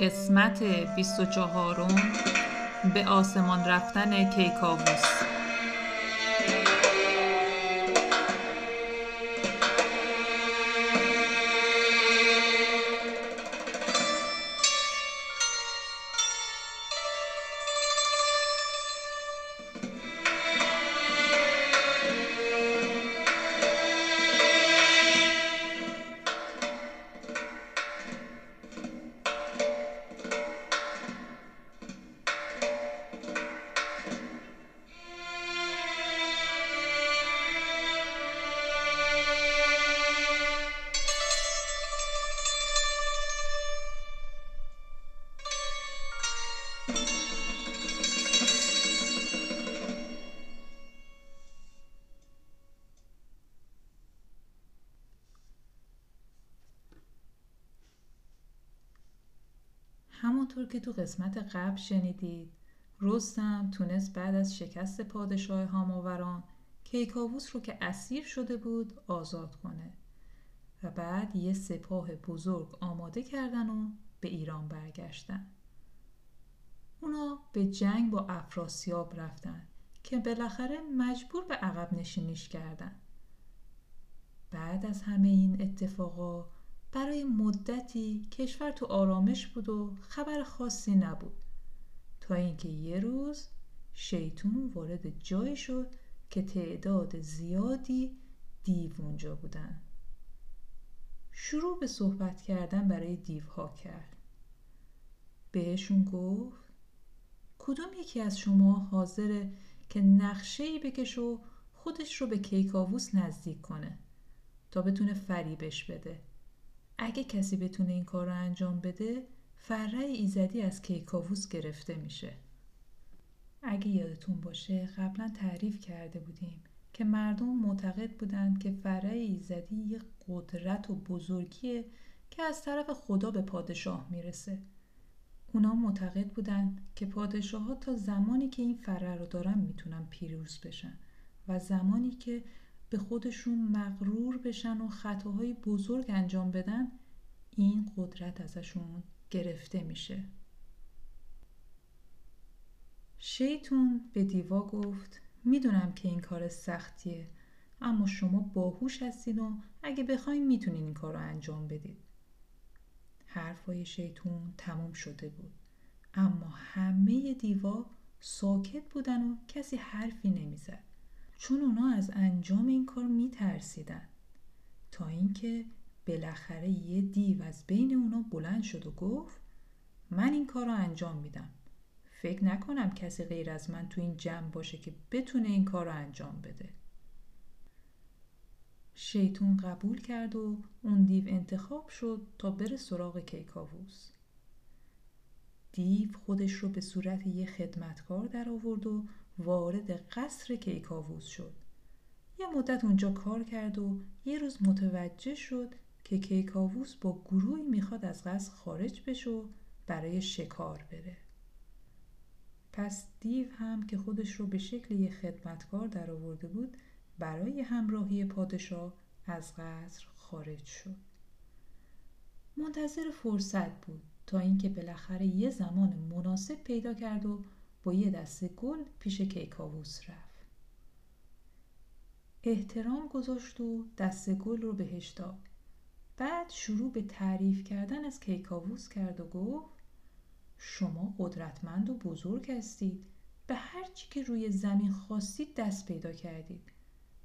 قسمت 24 به آسمان رفتن کیکاووس. همونطور که تو قسمت قبل شنیدید رستم تونست بعد از شکست پادشاه هاماوران کیکاووس رو که اسیر شده بود آزاد کنه و بعد یه سپاه بزرگ آماده کردن و به ایران برگشتن. اونا به جنگ با افراسیاب رفتن که بالاخره مجبور به عقب نشینیش کردن. بعد از همه این اتفاقا برای مدتی کشور تو آرامش بود و خبر خاصی نبود. تا اینکه یه روز شیطون وارد جایی شد که تعداد زیادی دیو اونجا بودن. شروع به صحبت کردن برای دیوها کرد. بهشون گفت کدوم یکی از شما حاضره که نقشه ای بکش و خودش رو به کیکاووس نزدیک کنه تا بتونه فریبش بده؟ اگه کسی بتونه این کار رو انجام بده فره ایزدی از کیکاووس گرفته میشه. اگه یادتون باشه قبلا تعریف کرده بودیم که مردم معتقد بودند که فره ایزدی یه قدرت و بزرگیه که از طرف خدا به پادشاه می‌رسه. اونا معتقد بودند که پادشاه ها تا زمانی که این فره رو دارن می‌تونن پیروز بشن و زمانی که به خودشون مغرور بشن و خطاهای بزرگ انجام بدن این قدرت ازشون گرفته میشه. شیطون به دیوا گفت می‌دونم که این کار سختیه اما شما باهوش هستین و اگه بخواین می‌تونین این کار رو انجام بدید حرفای شیطون تموم شده بود. اما همه دیوا ساکت بودن و کسی حرفی نمی‌زد. چون اونا از انجام این کار میترسیدن. تا اینکه بالاخره یه دیو از بین اونا بلند شد و گفت من این کار رو انجام میدم. فکر نکنم کسی غیر از من تو این جمع باشه که بتونه این کار رو انجام بده. شیطون قبول کرد و اون دیو انتخاب شد تا بره سراغ کیکاووس. دیو خودش رو به صورت یه خدمتکار در آورد و وارد قصر کیکاووس شد. یه مدت اونجا کار کرد و یه روز متوجه شد که کیکاووس با گروهی می‌خواد از قصر خارج بشه و برای شکار بره. پس دیو هم که خودش رو به شکل یه خدمتکار در آورده بود برای همراهی پادشاه از قصر خارج شد. منتظر فرصت بود تا اینکه بالاخره یه زمان مناسب پیدا کرد و با یه دسته گل پیش کیکاووس رفت. احترام گذاشت و دسته گل رو بهش داد. بعد شروع به تعریف کردن از کیکاووس کرد و گفت شما قدرتمند و بزرگ هستید. به هر چی که روی زمین خواستید دست پیدا کردید.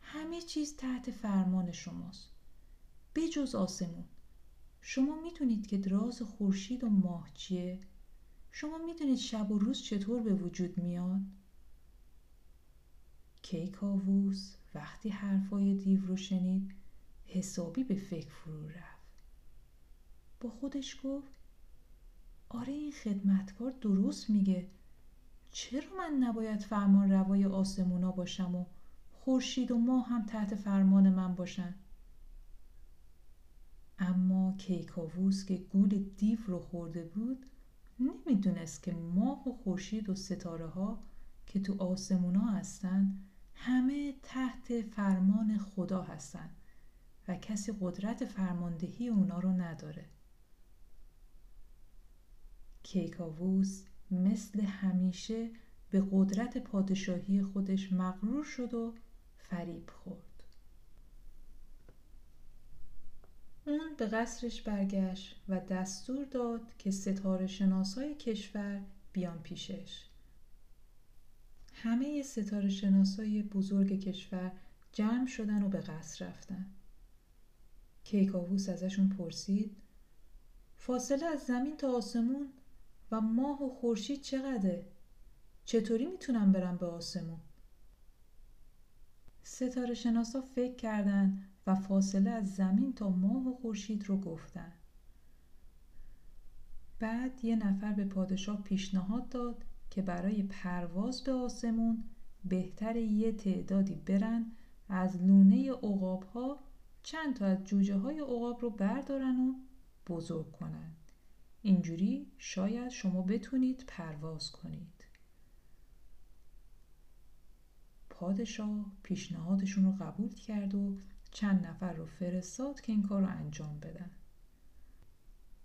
همه چیز تحت فرمان شماست. بجز آسمون. شما می‌تونید که دراز خورشید و ماه چیه شما می‌دونید شب و روز چطور به وجود میاد؟ کیکاووس وقتی حرفای دیو رو شنید حسابی به فکر فرو رفت. با خودش گفت آره این خدمتکار درست میگه. چرا من نباید فرمان روای آسمونا باشم و خورشید و ماه هم تحت فرمان من باشن؟ اما کیکاووس که گول دیو رو خورده بود نمی‌دونست که ماه و خورشید و ستاره ها که تو آسمونا هستن همه تحت فرمان خدا هستن و کسی قدرت فرماندهی اونا رو نداره. کیکاووس مثل همیشه به قدرت پادشاهی خودش مغرور شد و فریب خورد. اون به قصرش برگشت و دستور داد که ستاره شناسای کشور بیان پیشش. همه ستاره شناسای بزرگ کشور جمع شدن و به قصر رفتن. کیکاووس ازشون پرسید فاصله از زمین تا آسمون و ماه و خورشید چقدره؟ چطوری می‌تونم برم به آسمون؟ ستاره شناسا فکر کردن و فاصله از زمین تا ماه و خورشید رو گفتن. بعد یه نفر به پادشاه پیشنهاد داد که برای پرواز به آسمون بهتر یه تعدادی برن از لونه عقاب ها چند تا از جوجه های عقاب رو بردارن و بزرگ کنن. اینجوری شاید شما بتونید پرواز کنید. پادشاه پیشنهادشون رو قبول کرد و چند نفر رو فرستاد که این کار رو انجام بدن.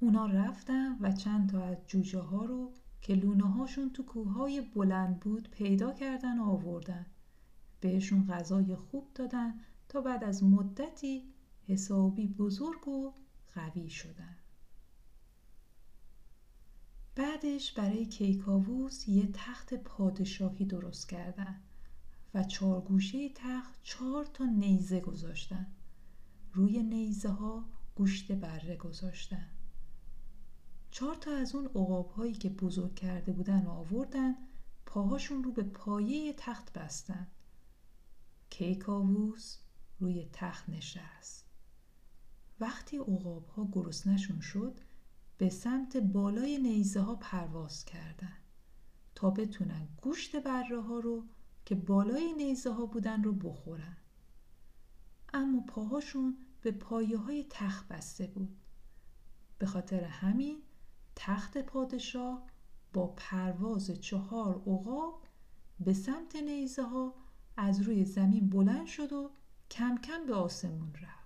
اونا رفتن و چند تا از جوجه ها رو که لونه هاشون تو کوههای بلند بود پیدا کردن و آوردن. بهشون غذای خوب دادن تا بعد از مدتی حسابی بزرگ و قوی شدن. بعدش برای کیکاووس یه تخت پادشاهی درست کردن. و چارگوشه تخت چهار تا نیزه گذاشتن. روی نیزه ها گوشت بره گذاشتن. چهار تا از اون عقاب هایی که بزرگ کرده بودن و آوردن پاهاشون رو به پایه تخت بستن. کیکاووس روی تخت نشست. وقتی عقاب ها گرسنشون شد به سمت بالای نیزه ها پرواز کردن تا بتونن گوشت بره ها رو که بالای نیزه ها بودن رو بخورن. اما پاهاشون به پایه های تخت بسته بود. به خاطر همین تخت پادشاه با پرواز چهار عقاب به سمت نیزه ها از روی زمین بلند شد و کم کم به آسمون رفت.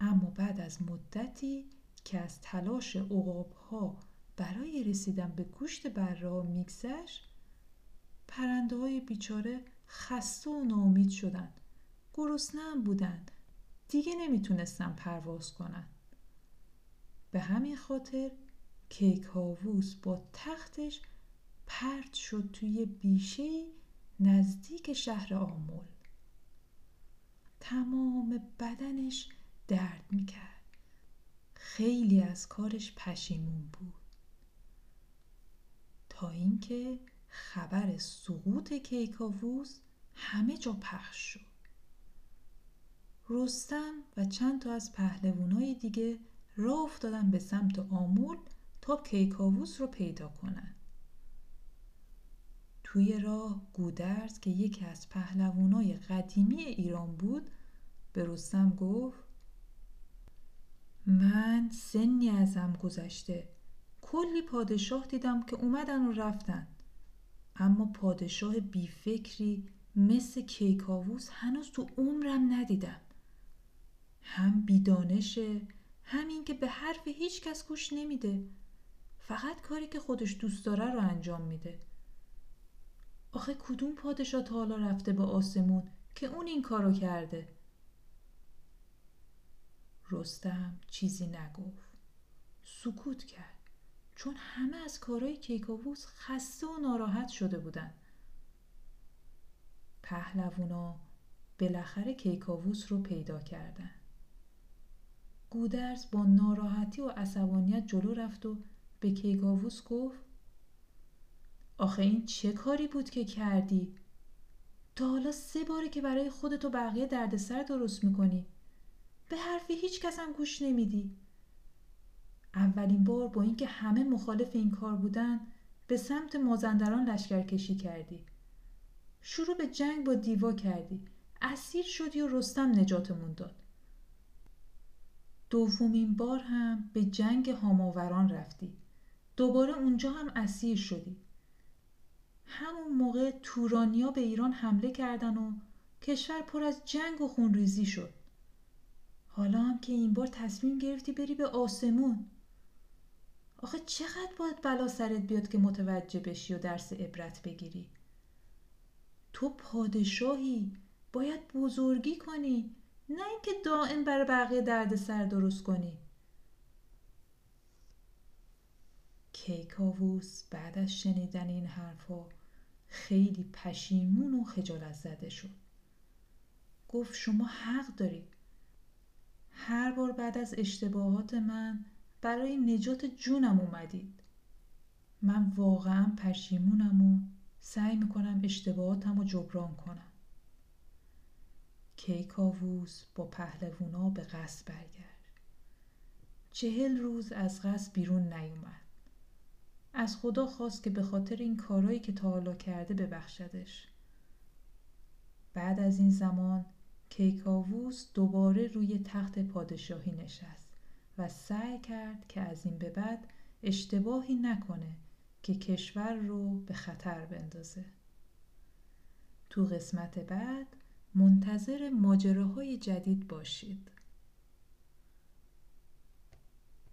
اما بعد از مدتی که از تلاش عقاب ها برای رسیدن به گوشت بره میگذشت پرنده های بیچاره خسته و ناامید شدن گرسنه هم بودن دیگه نمی‌تونستن پرواز کنن. به همین خاطر کیکاووس با تختش پرت شد توی بیشه نزدیک شهر آمول. تمام بدنش درد می‌کرد. خیلی از کارش پشیمون بود. تا اینکه خبر سقوط کیکاووس همه جا پخش شد. رستم و چند تا از پهلوانای دیگه راه افتادن به سمت آمول تا کیکاووس رو پیدا کنن. توی راه گودرز که یکی از پهلوانای قدیمی ایران بود به رستم گفت من سنی ازم گذشته کلی پادشاه دیدم که اومدن و رفتن. اما پادشاه بیفکری مثل کیکاووس هنوز تو عمرم ندیدم. هم بیدانشه همین که به حرف هیچ کس گوش نمیده. فقط کاری که خودش دوست داره رو انجام میده. آخه کدوم پادشاه تا حالا رفته به آسمون که اون این کارو کرده؟ رستم چیزی نگفت. سکوت کرد. چون همه از کارهای کیکاووس خسته و ناراحت شده بودن. پهلوونا بالاخره کیکاووس رو پیدا کردن. گودرز با ناراحتی و عصبانیت جلو رفت و به کیکاووس گفت آخه این چه کاری بود که کردی؟ تا حالا سه باره که برای خودت و بقیه دردسر درست می‌کنی. به حرف هیچ کس هم گوش نمیدی. اولین بار با اینکه همه مخالف این کار بودن به سمت مازندران لشکر کشی کردی. شروع به جنگ با دیوا کردی. اسیر شدی و رستم نجاتمون داد. دومین بار هم به جنگ هاماوران رفتی. دوباره اونجا هم اسیر شدی. همون موقع تورانیا به ایران حمله کردن و کشور پر از جنگ و خونریزی شد. حالا هم که این بار تصمیم گرفتی بری به آسمون. آخه چقدر باید بلا سرت بیاد که متوجه بشی و درس عبرت بگیری؟ تو پادشاهی باید بزرگی کنی نه اینکه دائم برای بقیه درد سر درست کنی. کیکاووس بعد از شنیدن این حرفها خیلی پشیمون و خجالت زده شد. گفت شما حق دارید. هر بار بعد از اشتباهات من برای نجات جونم اومدید. من واقعا پشیمونم و سعی می‌کنم اشتباهاتم رو جبران کنم. کیکاووس با پهلوونا به قصد برگرد چهل روز از قصد بیرون نیومد. از خدا خواست که به خاطر این کارهایی که تا حالا کرده ببخشدش. بعد از این زمان کیکاووس دوباره روی تخت پادشاهی نشست. و سعی کرد که از این به بعد اشتباهی نکنه که کشور رو به خطر بندازه. تو قسمت بعد منتظر ماجراهای جدید باشید.